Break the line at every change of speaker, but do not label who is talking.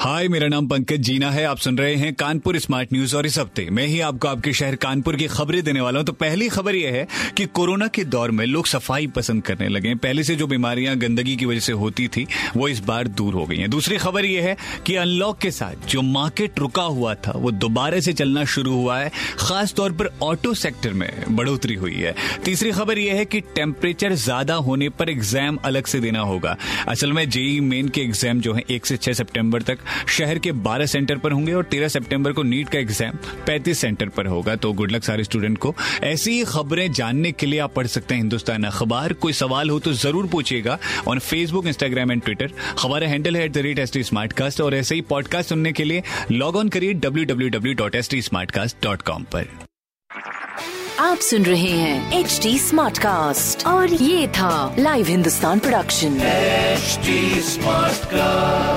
हाय, मेरा नाम पंकज जीना है। आप सुन रहे हैं कानपुर स्मार्ट न्यूज़ और इस हफ़्ते मैं ही आपको आपके शहर कानपुर की खबरें देने वाला हूँ। तो पहली खबर यह है कि कोरोना के दौर में लोग सफ़ाई पसंद करने लगे हैं। पहले से जो बीमारियाँ गंदगी की वजह से होती थी, वो इस बार दूर हो गई हैं। दूसरी खबर यह है कि अनलॉक के साथ जो मार्केट रुका हुआ था, वो दोबारा से चलना शुरू हुआ है। खासतौर पर ऑटो सेक्टर में बढ़ोतरी हुई है। तीसरी खबर यह है कि टेम्परेचर ज़्यादा होने पर एग्ज़ाम अलग से देना होगा। असल में जेई मेन के एग्ज़ाम जो है, एक से छह सितंबर तक शहर के 12 सेंटर पर होंगे और 13 सितंबर को नीट का एग्ज़ाम 35 सेंटर पर होगा। तो गुड लक सारे स्टूडेंट को। ऐसी ही खबरें जानने के लिए आप पढ़ सकते हैं हिंदुस्तान अखबार। कोई सवाल हो तो ज़रूर पूछिएगा on Facebook Instagram and Twitter हमारा हैंडल है at the rate S T smart और ऐसे ही पॉडकास्ट सुनने के लिए लॉग ऑन करिए W W W dot S T smart cast dot com पर।
आप सुन रहे हैं एच डी स्मार्ट कास्ट और ये था live Hindustan production
HD Smartcast.